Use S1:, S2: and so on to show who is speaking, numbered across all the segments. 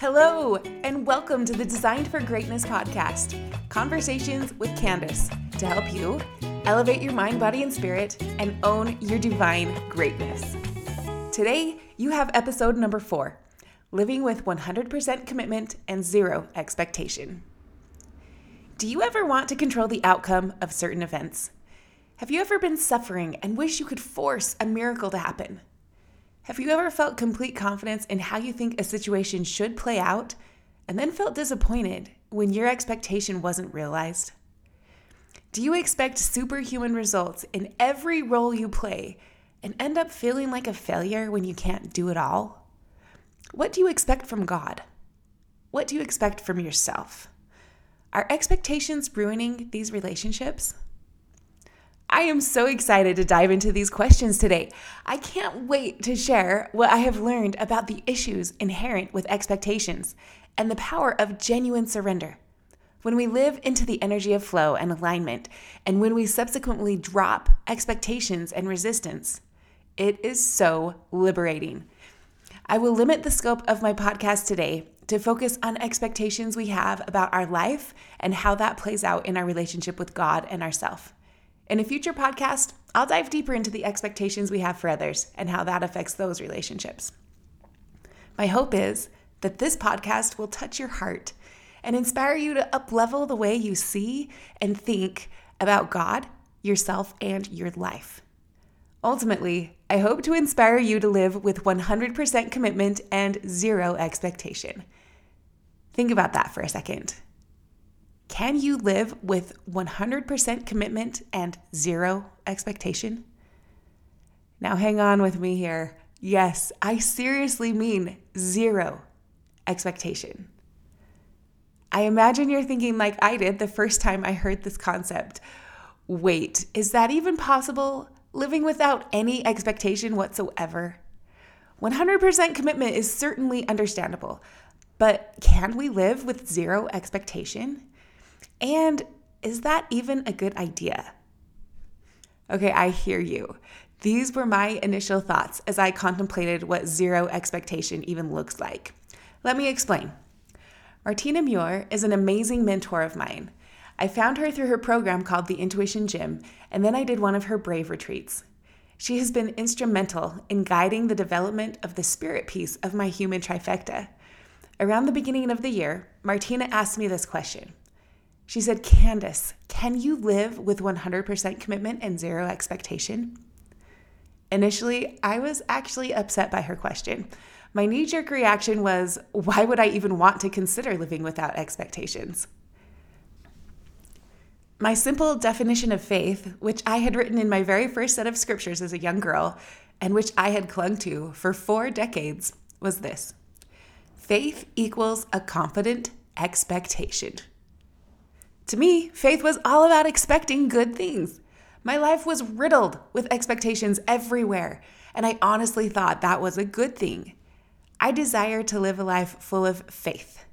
S1: Hello, and welcome to the Designed for Greatness podcast conversations with Candace to help you elevate your mind, body, and spirit and own your divine greatness. Today, you have episode number four Living with 100% Commitment and Zero Expectation. Do you ever want to control the outcome of certain events? Have you ever been suffering and wish you could force a miracle to happen? Have you ever felt complete confidence in how you think a situation should play out and then felt disappointed when your expectation wasn't realized? Do you expect superhuman results in every role you play and end up feeling like a failure when you can't do it all? What do you expect from God? What do you expect from yourself? Are expectations ruining these relationships? I am so excited to dive into these questions today. I can't wait to share what I have learned about the issues inherent with expectations and the power of genuine surrender. When we live into the energy of flow and alignment, and when we subsequently drop expectations and resistance, it is so liberating. I will limit the scope of my podcast today to focus on expectations we have about our life and how that plays out in our relationship with God and ourself. In a future podcast, I'll dive deeper into the expectations we have for others and how that affects those relationships. My hope is that this podcast will touch your heart and inspire you to uplevel the way you see and think about God, yourself, and your life. Ultimately, I hope to inspire you to live with 100% commitment and zero expectation. Think about that for a second. Can you live with 100% commitment and zero expectation? Now, hang on with me here. Yes, I seriously mean zero expectation. I imagine you're thinking, like I did the first time I heard this concept wait, is that even possible? Living without any expectation whatsoever? 100% commitment is certainly understandable, but can we live with zero expectation? And is that even a good idea? Okay, I hear you. These were my initial thoughts as I contemplated what zero expectation even looks like. Let me explain. Martina Muir is an amazing mentor of mine. I found her through her program called the Intuition Gym, and then I did one of her Brave retreats. She has been instrumental in guiding the development of the spirit piece of my human trifecta. Around the beginning of the year, Martina asked me this question she said, Candace, can you live with 100% commitment and zero expectation? Initially, I was actually upset by her question. My knee jerk reaction was, why would I even want to consider living without expectations? My simple definition of faith, which I had written in my very first set of scriptures as a young girl, and which I had clung to for four decades, was this Faith equals a confident expectation. To me, faith was all about expecting good things. My life was riddled with expectations everywhere, and I honestly thought that was a good thing. I desired to live a life full of faith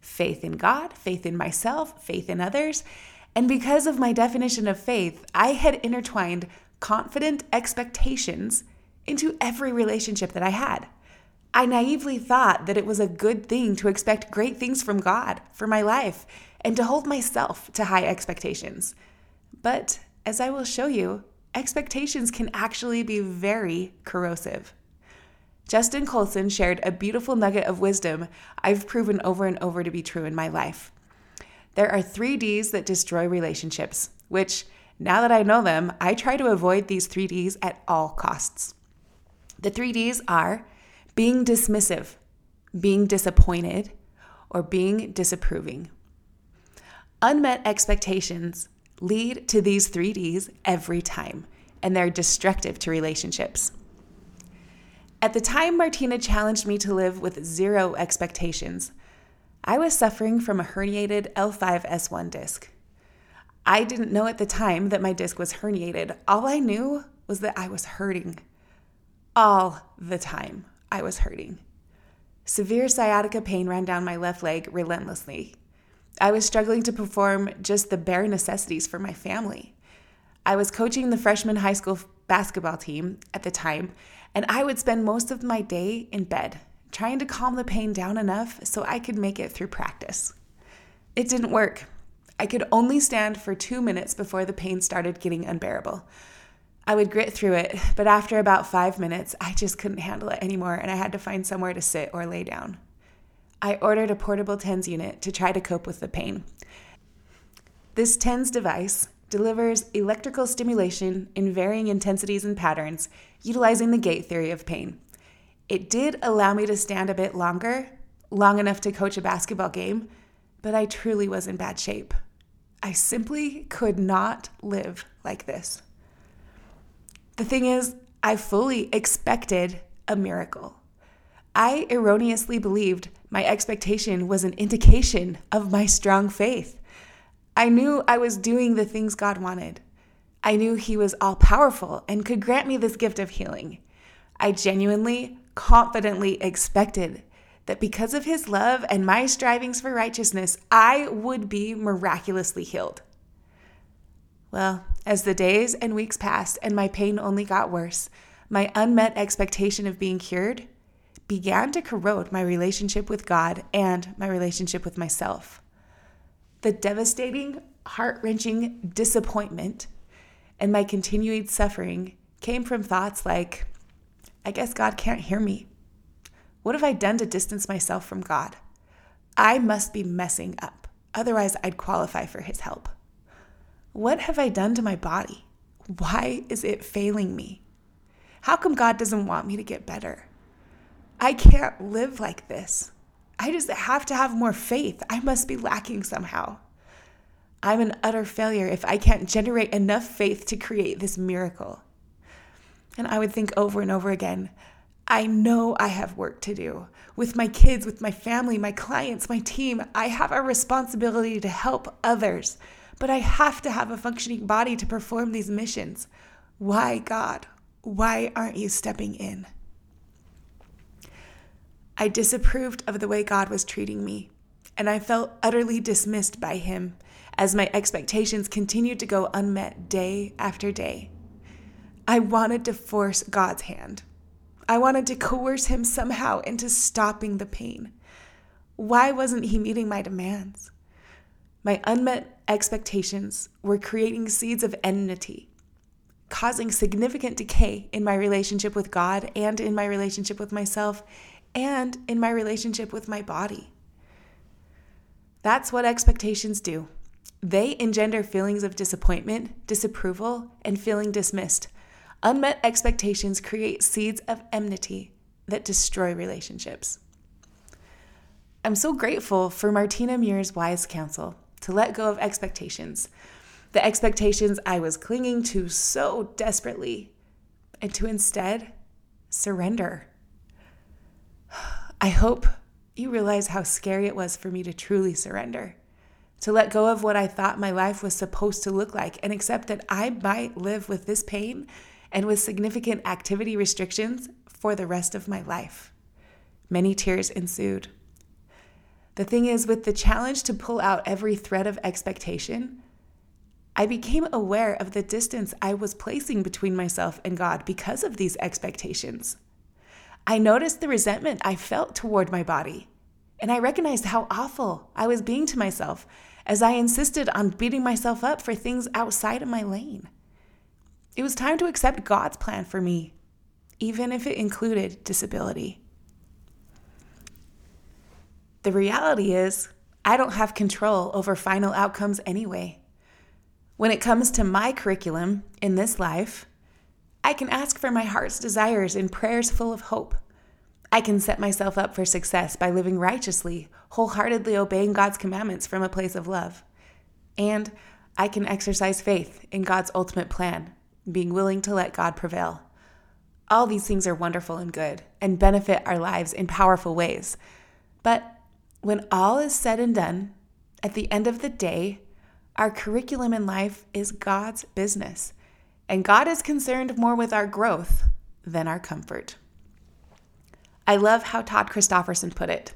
S1: faith in God, faith in myself, faith in others. And because of my definition of faith, I had intertwined confident expectations into every relationship that I had. I naively thought that it was a good thing to expect great things from God for my life and to hold myself to high expectations. But as I will show you, expectations can actually be very corrosive. Justin Colson shared a beautiful nugget of wisdom I've proven over and over to be true in my life. There are three D's that destroy relationships, which, now that I know them, I try to avoid these three D's at all costs. The three D's are being dismissive, being disappointed, or being disapproving. Unmet expectations lead to these three Ds every time, and they're destructive to relationships. At the time Martina challenged me to live with zero expectations, I was suffering from a herniated L5S1 disc. I didn't know at the time that my disc was herniated. All I knew was that I was hurting. All the time, I was hurting. Severe sciatica pain ran down my left leg relentlessly. I was struggling to perform just the bare necessities for my family. I was coaching the freshman high school basketball team at the time, and I would spend most of my day in bed, trying to calm the pain down enough so I could make it through practice. It didn't work. I could only stand for two minutes before the pain started getting unbearable. I would grit through it, but after about five minutes, I just couldn't handle it anymore and I had to find somewhere to sit or lay down. I ordered a portable TENS unit to try to cope with the pain. This TENS device delivers electrical stimulation in varying intensities and patterns, utilizing the gate theory of pain. It did allow me to stand a bit longer, long enough to coach a basketball game, but I truly was in bad shape. I simply could not live like this. The thing is, I fully expected a miracle. I erroneously believed my expectation was an indication of my strong faith. I knew I was doing the things God wanted. I knew He was all powerful and could grant me this gift of healing. I genuinely, confidently expected that because of his love and my strivings for righteousness, I would be miraculously healed. Well, as the days and weeks passed and my pain only got worse, my unmet expectation of being cured began to corrode my relationship with God and my relationship with myself. The devastating, heart wrenching disappointment and my continued suffering came from thoughts like, I guess God can't hear me. What have I done to distance myself from God? I must be messing up. Otherwise, I'd qualify for his help. What have I done to my body? Why is it failing me? How come God doesn't want me to get better? I can't live like this. I just have to have more faith. I must be lacking somehow. I'm an utter failure if I can't generate enough faith to create this miracle. And I would think over and over again I know I have work to do. With my kids, with my family, my clients, my team, I have a responsibility to help others, but I have to have a functioning body to perform these missions. Why, God? Why aren't you stepping in? I disapproved of the way God was treating me, and I felt utterly dismissed by Him as my expectations continued to go unmet day after day. I wanted to force God's hand. I wanted to coerce him somehow into stopping the pain. Why wasn't he meeting my demands? My unmet expectations were creating seeds of enmity, causing significant decay in my relationship with God and in my relationship with myself and in my relationship with my body. That's what expectations do. They engender feelings of disappointment, disapproval, and feeling dismissed Unmet expectations create seeds of enmity that destroy relationships. I'm so grateful for Martina Muir's wise counsel to let go of expectations, the expectations I was clinging to so desperately, and to instead surrender. I hope you realize how scary it was for me to truly surrender, to let go of what I thought my life was supposed to look like and accept that I might live with this pain and with significant activity restrictions for the rest of my life. Many tears ensued. The thing is, with the challenge to pull out every thread of expectation, I became aware of the distance I was placing between myself and God because of these expectations. I noticed the resentment I felt toward my body, and I recognized how awful I was being to myself as I insisted on beating myself up for things outside of my lane. It was time to accept God's plan for me, even if it included disability. The reality is, I don't have control over final outcomes anyway. When it comes to my curriculum in this life, I can ask for my heart's desires in prayers full of hope. I can set myself up for success by living righteously, wholeheartedly obeying God's commandments from a place of love. And I can exercise faith in God's ultimate plan being willing to let God prevail. All these things are wonderful and good and benefit our lives in powerful ways. But when all is said and done, at the end of the day, our curriculum in life is God's business, and God is concerned more with our growth than our comfort. I love how Todd Christofferson put it.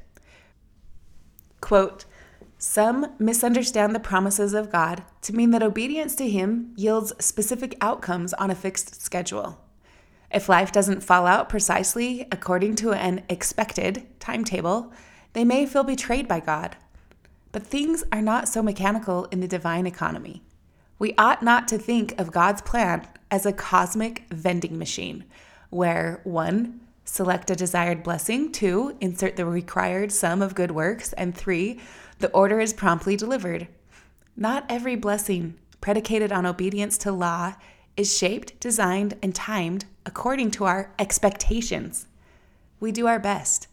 S1: Quote, some misunderstand the promises of God to mean that obedience to Him yields specific outcomes on a fixed schedule. If life doesn't fall out precisely according to an expected timetable, they may feel betrayed by God. But things are not so mechanical in the divine economy. We ought not to think of God's plan as a cosmic vending machine, where one, select a desired blessing, two, insert the required sum of good works, and three, the order is promptly delivered. Not every blessing predicated on obedience to law is shaped, designed, and timed according to our expectations. We do our best,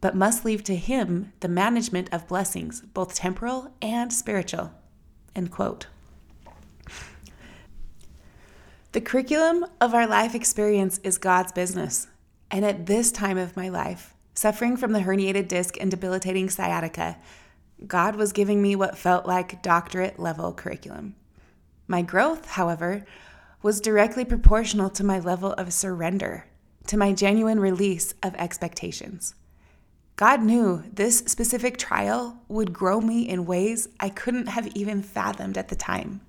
S1: but must leave to Him the management of blessings, both temporal and spiritual. End quote. The curriculum of our life experience is God's business. And at this time of my life, suffering from the herniated disc and debilitating sciatica, God was giving me what felt like doctorate level curriculum. My growth, however, was directly proportional to my level of surrender, to my genuine release of expectations. God knew this specific trial would grow me in ways I couldn't have even fathomed at the time.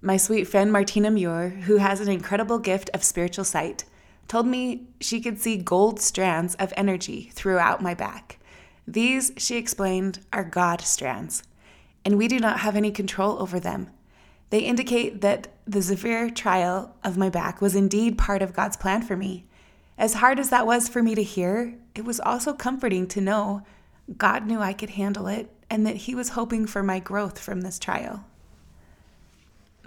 S1: My sweet friend Martina Muir, who has an incredible gift of spiritual sight, told me she could see gold strands of energy throughout my back. These, she explained, are God strands, and we do not have any control over them. They indicate that the severe trial of my back was indeed part of God's plan for me. As hard as that was for me to hear, it was also comforting to know God knew I could handle it and that He was hoping for my growth from this trial.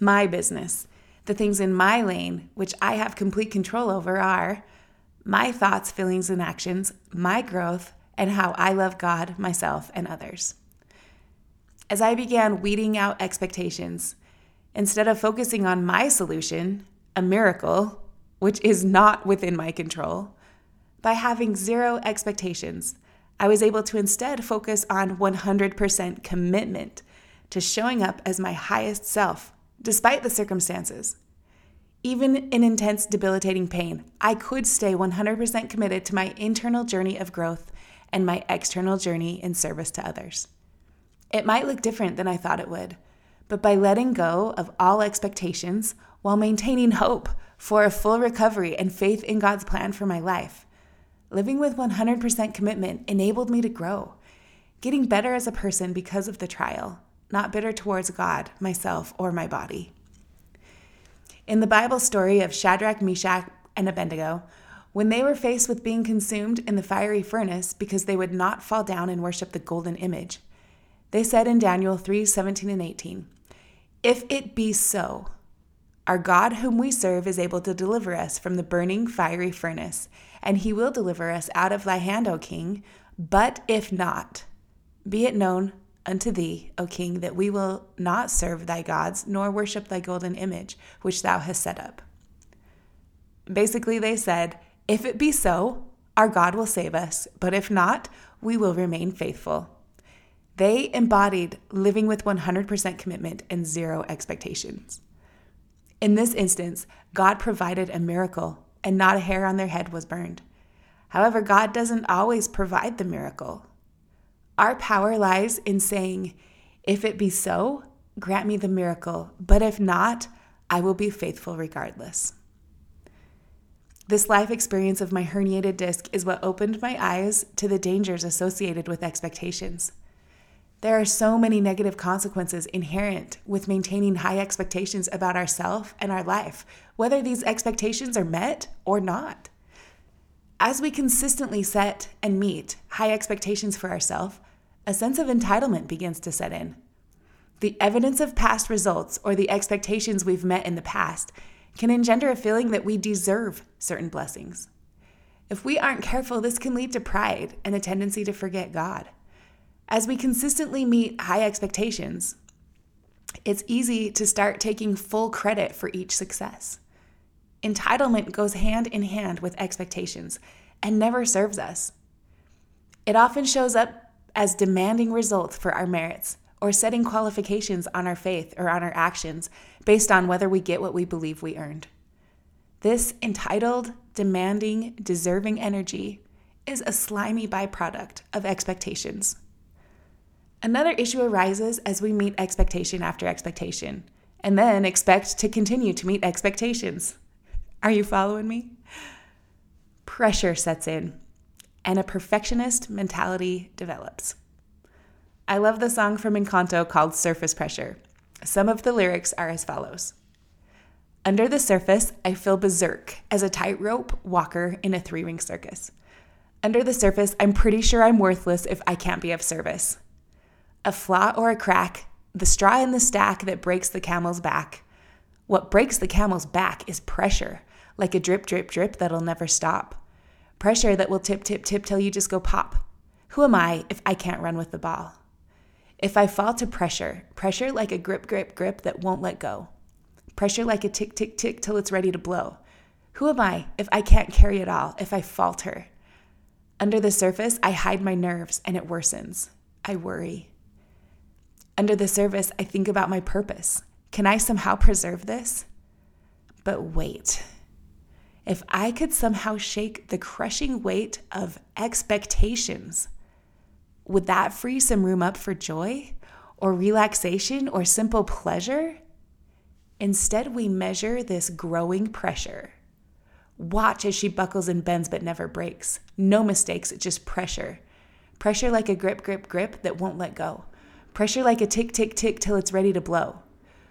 S1: My business, the things in my lane, which I have complete control over, are my thoughts, feelings, and actions, my growth, and how I love God, myself, and others. As I began weeding out expectations, instead of focusing on my solution, a miracle, which is not within my control, by having zero expectations, I was able to instead focus on 100% commitment to showing up as my highest self, despite the circumstances. Even in intense, debilitating pain, I could stay 100% committed to my internal journey of growth and my external journey in service to others. It might look different than I thought it would, but by letting go of all expectations while maintaining hope for a full recovery and faith in God's plan for my life, living with 100% commitment enabled me to grow, getting better as a person because of the trial, not bitter towards God, myself, or my body. In the Bible story of Shadrach, Meshach, and Abednego, when they were faced with being consumed in the fiery furnace because they would not fall down and worship the golden image, they said in Daniel 3 17 and 18, If it be so, our God, whom we serve, is able to deliver us from the burning fiery furnace, and he will deliver us out of thy hand, O king. But if not, be it known unto thee, O king, that we will not serve thy gods, nor worship thy golden image, which thou hast set up. Basically, they said, if it be so, our God will save us, but if not, we will remain faithful. They embodied living with 100% commitment and zero expectations. In this instance, God provided a miracle, and not a hair on their head was burned. However, God doesn't always provide the miracle. Our power lies in saying, If it be so, grant me the miracle, but if not, I will be faithful regardless. This life experience of my herniated disc is what opened my eyes to the dangers associated with expectations. There are so many negative consequences inherent with maintaining high expectations about ourselves and our life, whether these expectations are met or not. As we consistently set and meet high expectations for ourselves, a sense of entitlement begins to set in. The evidence of past results or the expectations we've met in the past can engender a feeling that we deserve certain blessings. If we aren't careful, this can lead to pride and a tendency to forget God. As we consistently meet high expectations, it's easy to start taking full credit for each success. Entitlement goes hand in hand with expectations and never serves us. It often shows up as demanding results for our merits or setting qualifications on our faith or on our actions based on whether we get what we believe we earned. This entitled, demanding, deserving energy is a slimy byproduct of expectations. Another issue arises as we meet expectation after expectation and then expect to continue to meet expectations. Are you following me? pressure sets in and a perfectionist mentality develops. I love the song from Encanto called Surface Pressure. Some of the lyrics are as follows Under the surface, I feel berserk as a tightrope walker in a three ring circus. Under the surface, I'm pretty sure I'm worthless if I can't be of service. A flaw or a crack, the straw in the stack that breaks the camel's back. What breaks the camel's back is pressure, like a drip, drip, drip that'll never stop. Pressure that will tip, tip, tip till you just go pop. Who am I if I can't run with the ball? If I fall to pressure, pressure like a grip, grip, grip that won't let go. Pressure like a tick, tick, tick till it's ready to blow. Who am I if I can't carry it all, if I falter? Under the surface, I hide my nerves and it worsens. I worry. Under the surface, I think about my purpose. Can I somehow preserve this? But wait. If I could somehow shake the crushing weight of expectations, would that free some room up for joy or relaxation or simple pleasure? Instead, we measure this growing pressure. Watch as she buckles and bends but never breaks. No mistakes, just pressure. Pressure like a grip, grip, grip that won't let go. Pressure like a tick, tick, tick till it's ready to blow.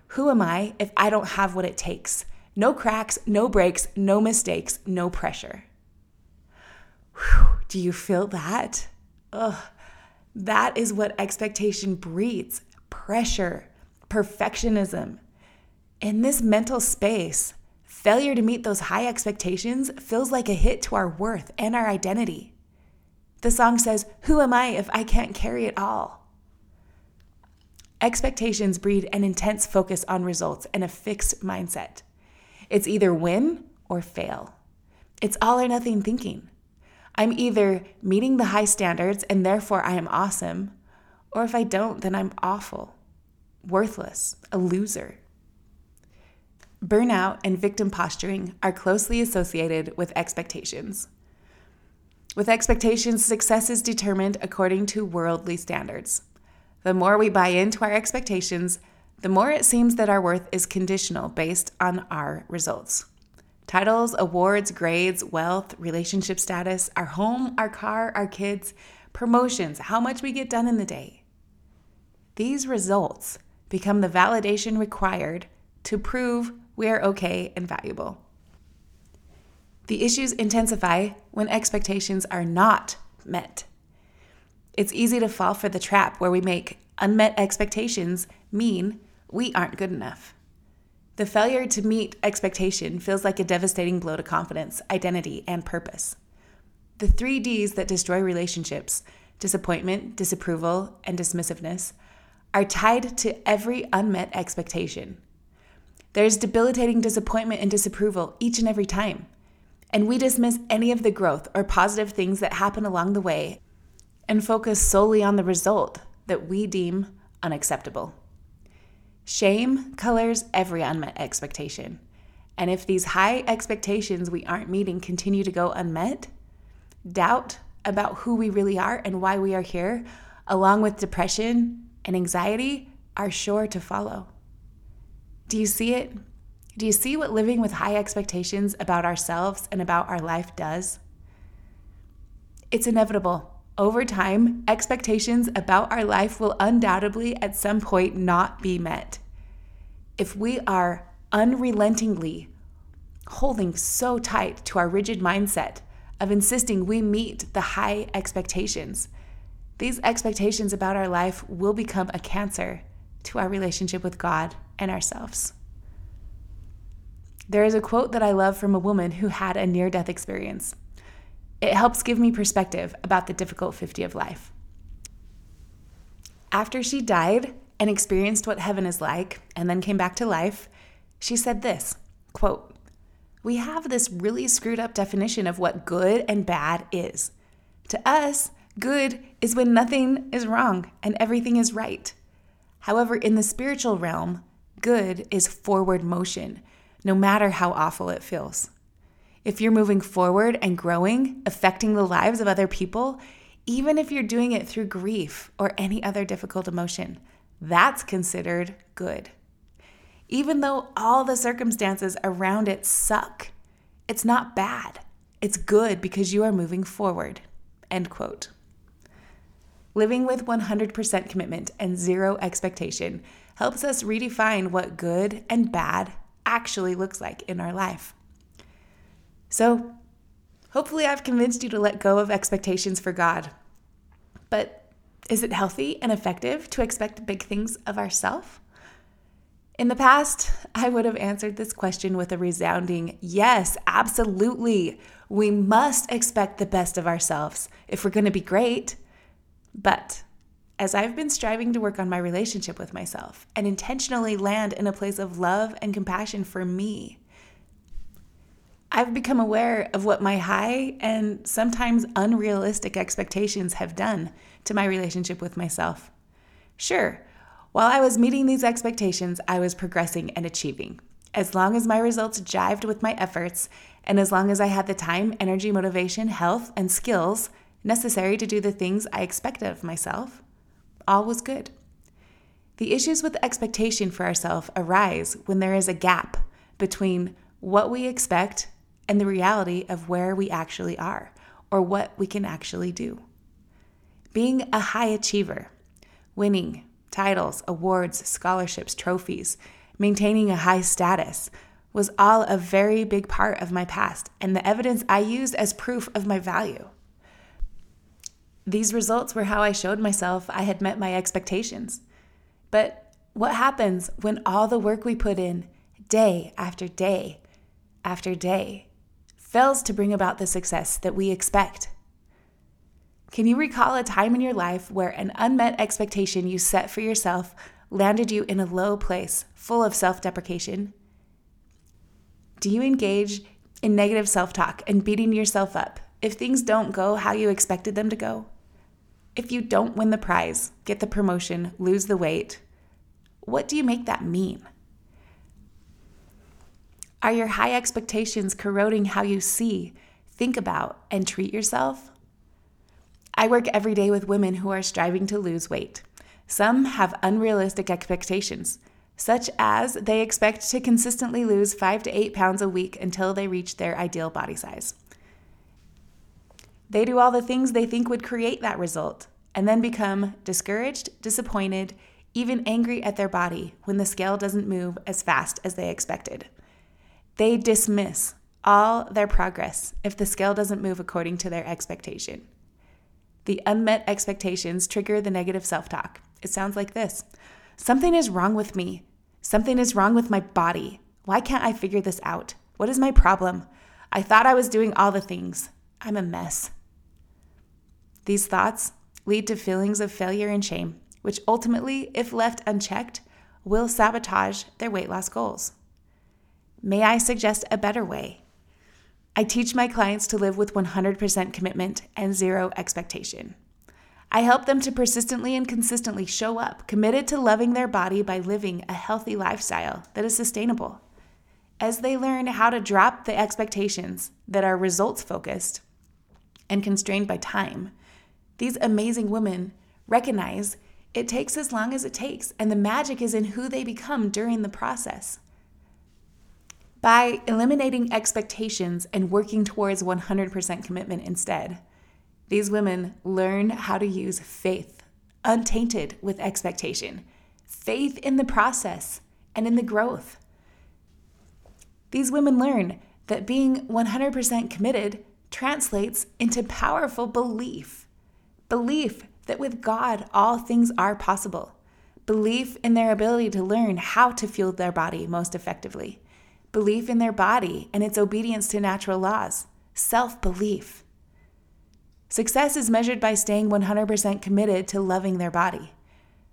S1: Who am I if I don't have what it takes? No cracks, no breaks, no mistakes, no pressure. Whew, do you feel that? Ugh. That is what expectation breeds pressure, perfectionism. In this mental space, failure to meet those high expectations feels like a hit to our worth and our identity. The song says, Who am I if I can't carry it all? Expectations breed an intense focus on results and a fixed mindset. It's either win or fail. It's all or nothing thinking. I'm either meeting the high standards and therefore I am awesome, or if I don't, then I'm awful, worthless, a loser. Burnout and victim posturing are closely associated with expectations. With expectations, success is determined according to worldly standards. The more we buy into our expectations, the more it seems that our worth is conditional based on our results. Titles, awards, grades, wealth, relationship status, our home, our car, our kids, promotions, how much we get done in the day. These results become the validation required to prove we are okay and valuable. The issues intensify when expectations are not met. It's easy to fall for the trap where we make unmet expectations mean we aren't good enough. The failure to meet expectation feels like a devastating blow to confidence, identity, and purpose. The three D's that destroy relationships disappointment, disapproval, and dismissiveness are tied to every unmet expectation. There's debilitating disappointment and disapproval each and every time. And we dismiss any of the growth or positive things that happen along the way and focus solely on the result that we deem unacceptable. Shame colors every unmet expectation. And if these high expectations we aren't meeting continue to go unmet, doubt about who we really are and why we are here, along with depression and anxiety, are sure to follow. Do you see it? Do you see what living with high expectations about ourselves and about our life does? It's inevitable. Over time, expectations about our life will undoubtedly at some point not be met. If we are unrelentingly holding so tight to our rigid mindset of insisting we meet the high expectations, these expectations about our life will become a cancer to our relationship with God and ourselves. There is a quote that I love from a woman who had a near death experience. It helps give me perspective about the difficult 50 of life. After she died and experienced what heaven is like and then came back to life, she said this quote, We have this really screwed up definition of what good and bad is. To us, good is when nothing is wrong and everything is right. However, in the spiritual realm, good is forward motion, no matter how awful it feels. If you're moving forward and growing, affecting the lives of other people, even if you're doing it through grief or any other difficult emotion, that's considered good. Even though all the circumstances around it suck, it's not bad. It's good because you are moving forward. End quote. Living with 100% commitment and zero expectation helps us redefine what good and bad actually looks like in our life. So, hopefully, I've convinced you to let go of expectations for God. But is it healthy and effective to expect big things of ourselves? In the past, I would have answered this question with a resounding yes, absolutely. We must expect the best of ourselves if we're going to be great. But as I've been striving to work on my relationship with myself and intentionally land in a place of love and compassion for me, I've become aware of what my high and sometimes unrealistic expectations have done to my relationship with myself. Sure, while I was meeting these expectations, I was progressing and achieving. As long as my results jived with my efforts, and as long as I had the time, energy, motivation, health, and skills necessary to do the things I expected of myself, all was good. The issues with expectation for ourselves arise when there is a gap between what we expect and the reality of where we actually are or what we can actually do. Being a high achiever, winning titles, awards, scholarships, trophies, maintaining a high status was all a very big part of my past and the evidence I used as proof of my value. These results were how I showed myself I had met my expectations. But what happens when all the work we put in, day after day after day, fails to bring about the success that we expect? Can you recall a time in your life where an unmet expectation you set for yourself landed you in a low place full of self deprecation? Do you engage in negative self talk and beating yourself up if things don't go how you expected them to go? If you don't win the prize, get the promotion, lose the weight, what do you make that mean? Are your high expectations corroding how you see, think about, and treat yourself? I work every day with women who are striving to lose weight. Some have unrealistic expectations, such as they expect to consistently lose five to eight pounds a week until they reach their ideal body size. They do all the things they think would create that result and then become discouraged, disappointed, even angry at their body when the scale doesn't move as fast as they expected. They dismiss all their progress if the scale doesn't move according to their expectation. The unmet expectations trigger the negative self talk. It sounds like this Something is wrong with me. Something is wrong with my body. Why can't I figure this out? What is my problem? I thought I was doing all the things. I'm a mess. These thoughts lead to feelings of failure and shame, which ultimately, if left unchecked, will sabotage their weight loss goals. May I suggest a better way? I teach my clients to live with 100% commitment and zero expectation. I help them to persistently and consistently show up, committed to loving their body by living a healthy lifestyle that is sustainable. As they learn how to drop the expectations that are results focused and constrained by time, these amazing women recognize it takes as long as it takes, and the magic is in who they become during the process. By eliminating expectations and working towards 100% commitment instead, these women learn how to use faith, untainted with expectation, faith in the process and in the growth. These women learn that being 100% committed translates into powerful belief belief that with God all things are possible, belief in their ability to learn how to fuel their body most effectively, belief in their body and its obedience to natural laws, self belief. Success is measured by staying 100% committed to loving their body.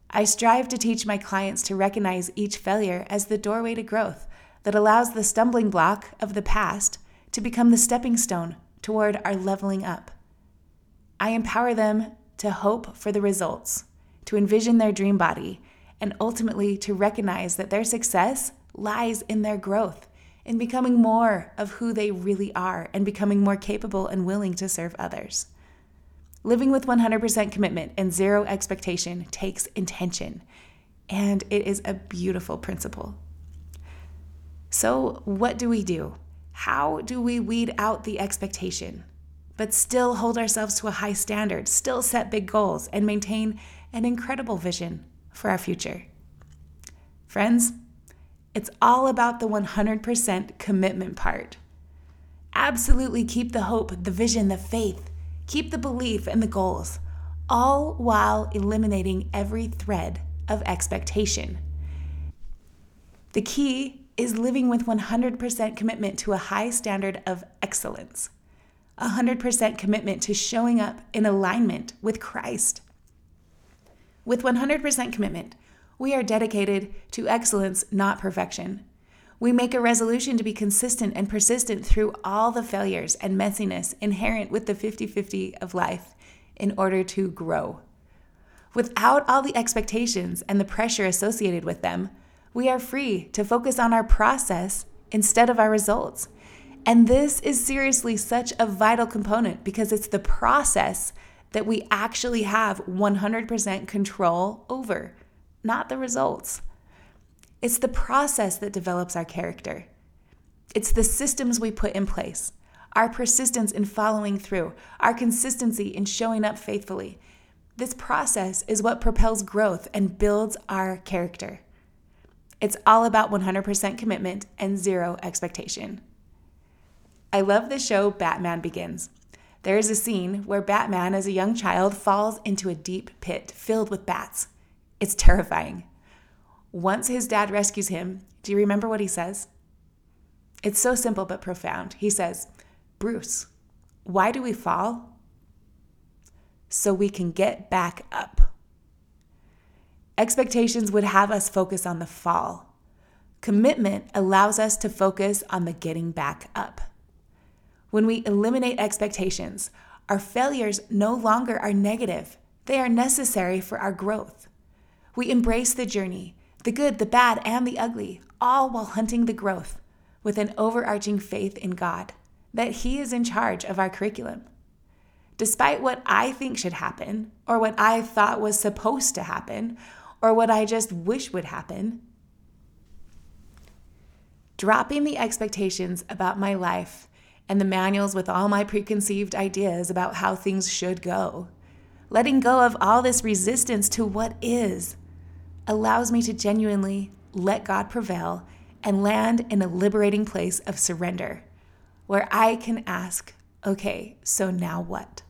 S1: I strive to teach my clients to recognize each failure as the doorway to growth that allows the stumbling block of the past to become the stepping stone toward our leveling up. I empower them to hope for the results, to envision their dream body, and ultimately to recognize that their success lies in their growth, in becoming more of who they really are and becoming more capable and willing to serve others. Living with 100% commitment and zero expectation takes intention, and it is a beautiful principle. So, what do we do? How do we weed out the expectation, but still hold ourselves to a high standard, still set big goals, and maintain an incredible vision for our future? Friends, it's all about the 100% commitment part. Absolutely keep the hope, the vision, the faith, keep the belief and the goals, all while eliminating every thread of expectation. The key is living with 100% commitment to a high standard of excellence, 100% commitment to showing up in alignment with Christ. With 100% commitment, we are dedicated to excellence, not perfection. We make a resolution to be consistent and persistent through all the failures and messiness inherent with the 50 50 of life in order to grow. Without all the expectations and the pressure associated with them, we are free to focus on our process instead of our results. And this is seriously such a vital component because it's the process that we actually have 100% control over, not the results. It's the process that develops our character. It's the systems we put in place, our persistence in following through, our consistency in showing up faithfully. This process is what propels growth and builds our character. It's all about 100% commitment and zero expectation. I love the show Batman Begins. There is a scene where Batman, as a young child, falls into a deep pit filled with bats. It's terrifying. Once his dad rescues him, do you remember what he says? It's so simple but profound. He says, Bruce, why do we fall? So we can get back up. Expectations would have us focus on the fall. Commitment allows us to focus on the getting back up. When we eliminate expectations, our failures no longer are negative, they are necessary for our growth. We embrace the journey, the good, the bad, and the ugly, all while hunting the growth with an overarching faith in God that He is in charge of our curriculum. Despite what I think should happen, or what I thought was supposed to happen, or what I just wish would happen. Dropping the expectations about my life and the manuals with all my preconceived ideas about how things should go. Letting go of all this resistance to what is allows me to genuinely let God prevail and land in a liberating place of surrender where I can ask, okay, so now what?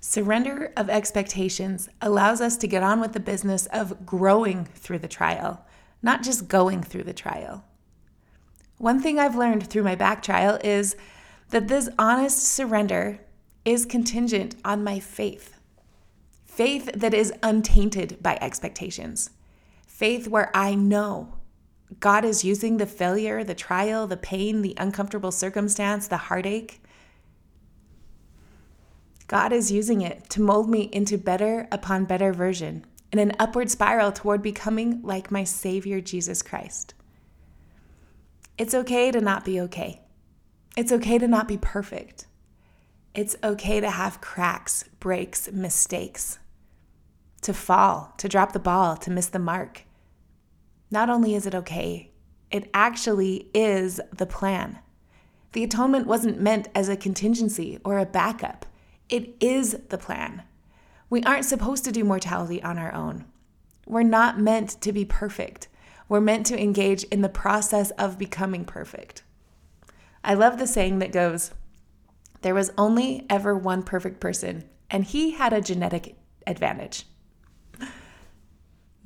S1: Surrender of expectations allows us to get on with the business of growing through the trial, not just going through the trial. One thing I've learned through my back trial is that this honest surrender is contingent on my faith. Faith that is untainted by expectations. Faith where I know God is using the failure, the trial, the pain, the uncomfortable circumstance, the heartache God is using it to mold me into better upon better version in an upward spiral toward becoming like my Savior Jesus Christ. It's okay to not be okay. It's okay to not be perfect. It's okay to have cracks, breaks, mistakes, to fall, to drop the ball, to miss the mark. Not only is it okay, it actually is the plan. The atonement wasn't meant as a contingency or a backup. It is the plan. We aren't supposed to do mortality on our own. We're not meant to be perfect. We're meant to engage in the process of becoming perfect. I love the saying that goes, There was only ever one perfect person, and he had a genetic advantage.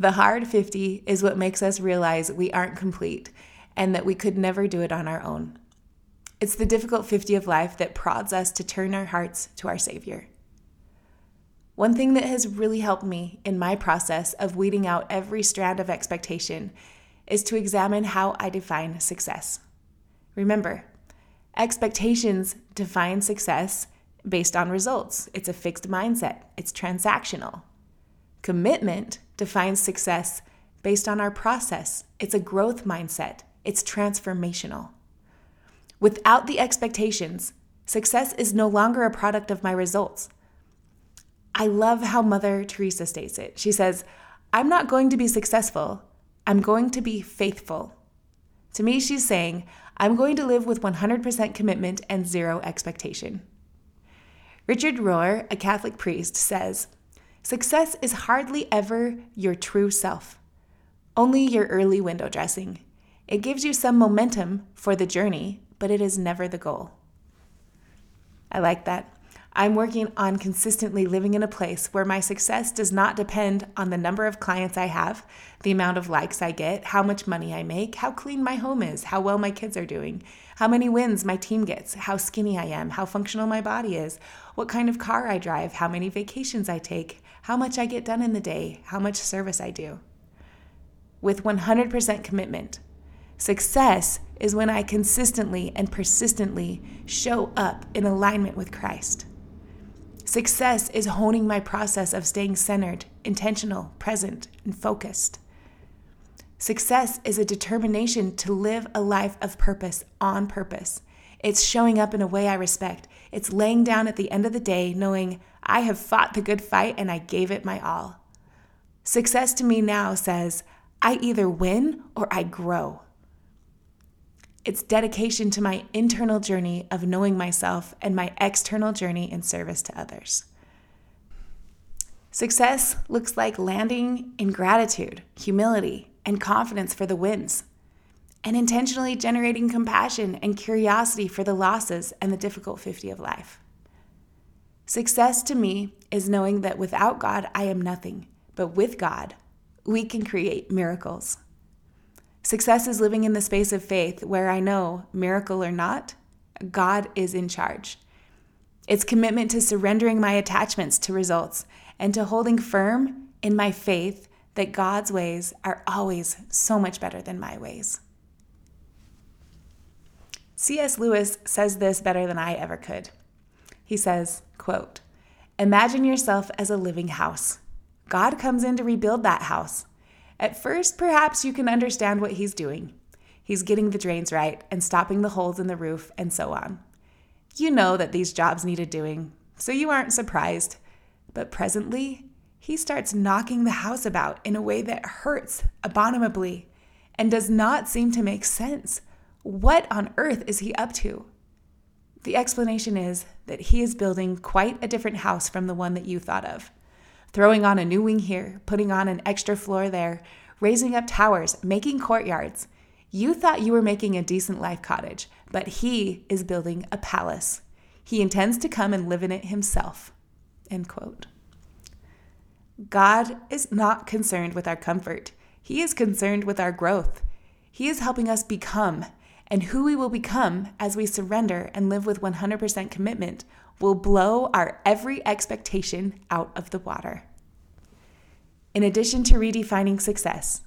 S1: The hard 50 is what makes us realize we aren't complete and that we could never do it on our own. It's the difficult 50 of life that prods us to turn our hearts to our Savior. One thing that has really helped me in my process of weeding out every strand of expectation is to examine how I define success. Remember, expectations define success based on results. It's a fixed mindset, it's transactional. Commitment defines success based on our process, it's a growth mindset, it's transformational. Without the expectations, success is no longer a product of my results. I love how Mother Teresa states it. She says, I'm not going to be successful, I'm going to be faithful. To me, she's saying, I'm going to live with 100% commitment and zero expectation. Richard Rohr, a Catholic priest, says Success is hardly ever your true self, only your early window dressing. It gives you some momentum for the journey, but it is never the goal. I like that. I'm working on consistently living in a place where my success does not depend on the number of clients I have, the amount of likes I get, how much money I make, how clean my home is, how well my kids are doing, how many wins my team gets, how skinny I am, how functional my body is, what kind of car I drive, how many vacations I take, how much I get done in the day, how much service I do. With 100% commitment, success is when I consistently and persistently show up in alignment with Christ. Success is honing my process of staying centered, intentional, present, and focused. Success is a determination to live a life of purpose on purpose. It's showing up in a way I respect. It's laying down at the end of the day knowing I have fought the good fight and I gave it my all. Success to me now says I either win or I grow. It's dedication to my internal journey of knowing myself and my external journey in service to others. Success looks like landing in gratitude, humility, and confidence for the wins, and intentionally generating compassion and curiosity for the losses and the difficult 50 of life. Success to me is knowing that without God, I am nothing, but with God, we can create miracles. Success is living in the space of faith where I know, miracle or not, God is in charge. It's commitment to surrendering my attachments to results and to holding firm in my faith that God's ways are always so much better than my ways. C.S. Lewis says this better than I ever could. He says, quote, Imagine yourself as a living house. God comes in to rebuild that house. At first, perhaps you can understand what he's doing. He's getting the drains right and stopping the holes in the roof and so on. You know that these jobs needed doing, so you aren't surprised. But presently, he starts knocking the house about in a way that hurts abominably and does not seem to make sense. What on earth is he up to? The explanation is that he is building quite a different house from the one that you thought of throwing on a new wing here, putting on an extra floor there, raising up towers, making courtyards. You thought you were making a decent life cottage, but he is building a palace. He intends to come and live in it himself. End quote. God is not concerned with our comfort. He is concerned with our growth. He is helping us become, and who we will become as we surrender and live with 100% commitment will blow our every expectation out of the water. In addition to redefining success,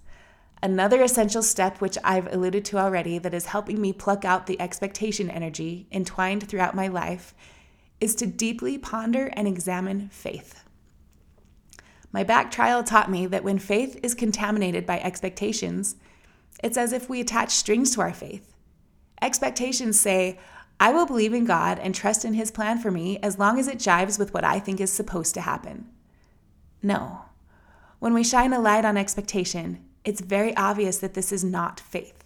S1: another essential step, which I've alluded to already, that is helping me pluck out the expectation energy entwined throughout my life, is to deeply ponder and examine faith. My back trial taught me that when faith is contaminated by expectations, it's as if we attach strings to our faith. Expectations say, I will believe in God and trust in His plan for me as long as it jives with what I think is supposed to happen. No. When we shine a light on expectation, it's very obvious that this is not faith.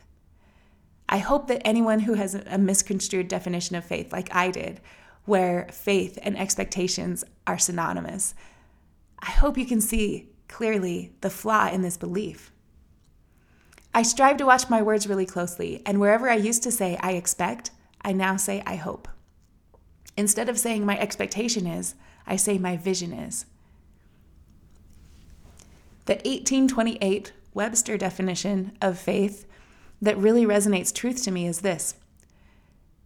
S1: I hope that anyone who has a misconstrued definition of faith, like I did, where faith and expectations are synonymous, I hope you can see clearly the flaw in this belief. I strive to watch my words really closely, and wherever I used to say I expect, I now say, I hope. Instead of saying my expectation is, I say my vision is. The 1828 Webster definition of faith that really resonates truth to me is this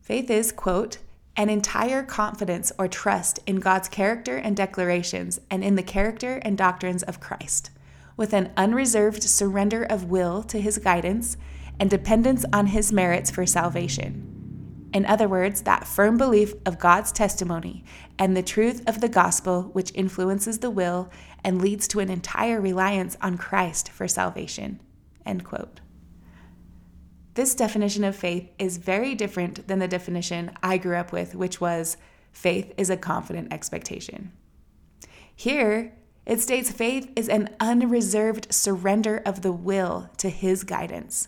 S1: Faith is, quote, an entire confidence or trust in God's character and declarations and in the character and doctrines of Christ, with an unreserved surrender of will to his guidance and dependence on his merits for salvation. In other words, that firm belief of God's testimony and the truth of the gospel, which influences the will and leads to an entire reliance on Christ for salvation. End quote. This definition of faith is very different than the definition I grew up with, which was faith is a confident expectation. Here, it states faith is an unreserved surrender of the will to His guidance,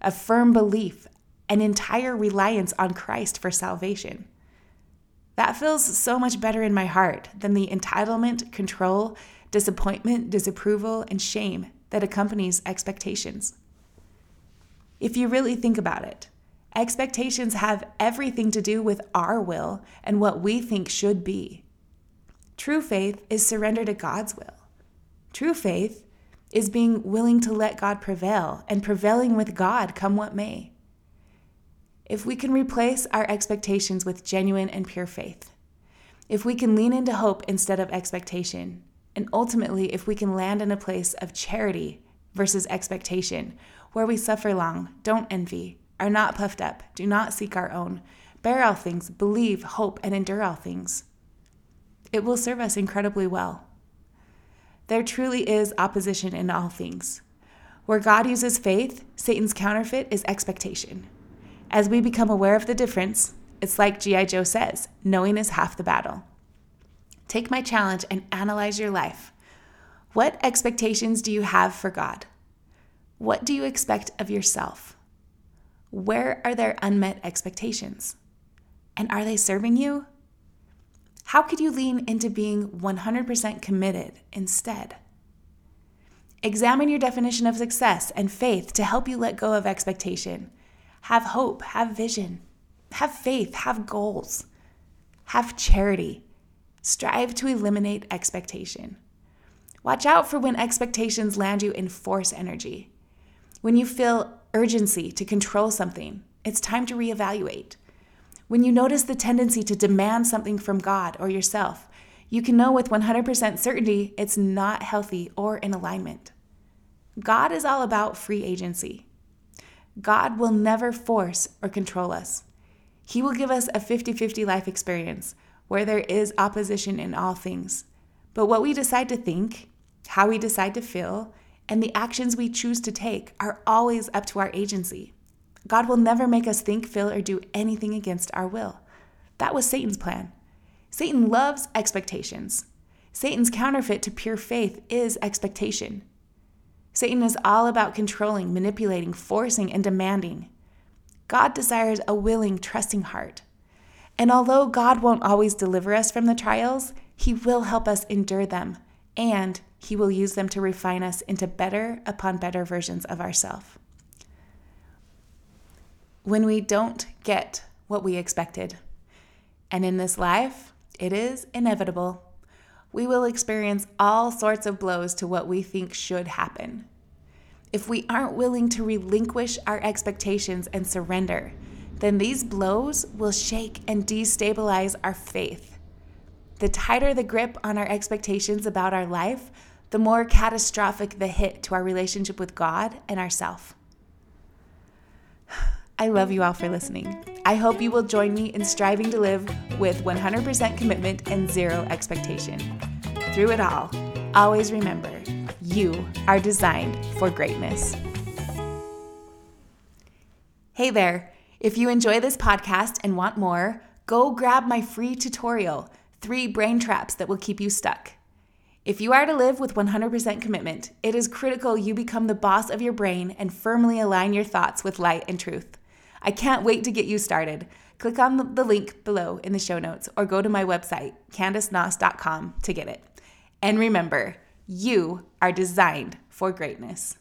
S1: a firm belief an entire reliance on Christ for salvation. That feels so much better in my heart than the entitlement, control, disappointment, disapproval, and shame that accompanies expectations. If you really think about it, expectations have everything to do with our will and what we think should be. True faith is surrender to God's will. True faith is being willing to let God prevail and prevailing with God come what may. If we can replace our expectations with genuine and pure faith, if we can lean into hope instead of expectation, and ultimately if we can land in a place of charity versus expectation, where we suffer long, don't envy, are not puffed up, do not seek our own, bear all things, believe, hope, and endure all things, it will serve us incredibly well. There truly is opposition in all things. Where God uses faith, Satan's counterfeit is expectation. As we become aware of the difference, it's like G.I. Joe says knowing is half the battle. Take my challenge and analyze your life. What expectations do you have for God? What do you expect of yourself? Where are there unmet expectations? And are they serving you? How could you lean into being 100% committed instead? Examine your definition of success and faith to help you let go of expectation. Have hope, have vision, have faith, have goals, have charity. Strive to eliminate expectation. Watch out for when expectations land you in force energy. When you feel urgency to control something, it's time to reevaluate. When you notice the tendency to demand something from God or yourself, you can know with 100% certainty it's not healthy or in alignment. God is all about free agency. God will never force or control us. He will give us a 50 50 life experience where there is opposition in all things. But what we decide to think, how we decide to feel, and the actions we choose to take are always up to our agency. God will never make us think, feel, or do anything against our will. That was Satan's plan. Satan loves expectations. Satan's counterfeit to pure faith is expectation. Satan is all about controlling, manipulating, forcing, and demanding. God desires a willing, trusting heart. And although God won't always deliver us from the trials, He will help us endure them, and He will use them to refine us into better upon better versions of ourselves when we don't get what we expected. And in this life, it is inevitable. We will experience all sorts of blows to what we think should happen. If we aren't willing to relinquish our expectations and surrender, then these blows will shake and destabilize our faith. The tighter the grip on our expectations about our life, the more catastrophic the hit to our relationship with God and ourself. I love you all for listening. I hope you will join me in striving to live with 100% commitment and zero expectation. Through it all, always remember you are designed for greatness. Hey there. If you enjoy this podcast and want more, go grab my free tutorial Three Brain Traps That Will Keep You Stuck. If you are to live with 100% commitment, it is critical you become the boss of your brain and firmly align your thoughts with light and truth. I can't wait to get you started. Click on the link below in the show notes or go to my website, CandiceNoss.com, to get it. And remember, you are designed for greatness.